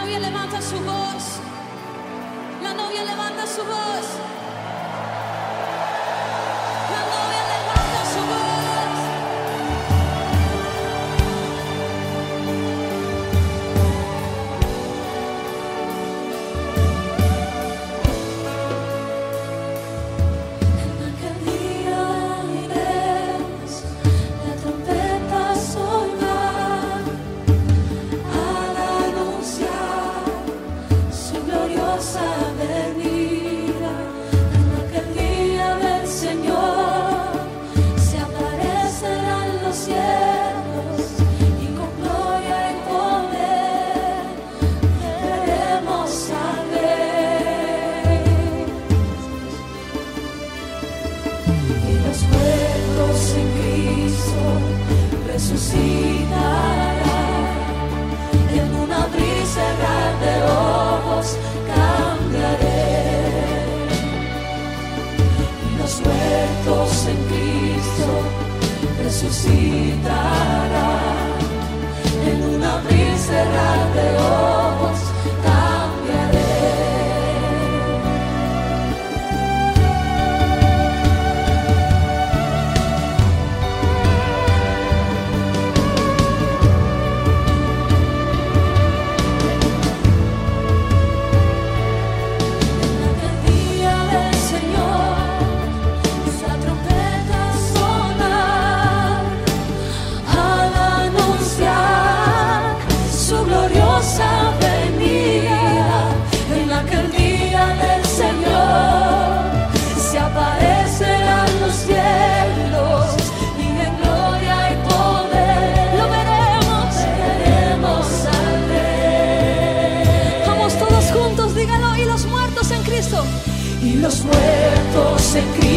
novia levanta su voz. La novia levanta su voz. los muertos en Cristo resucitarán en una brisa de ojos. y los muertos se crían.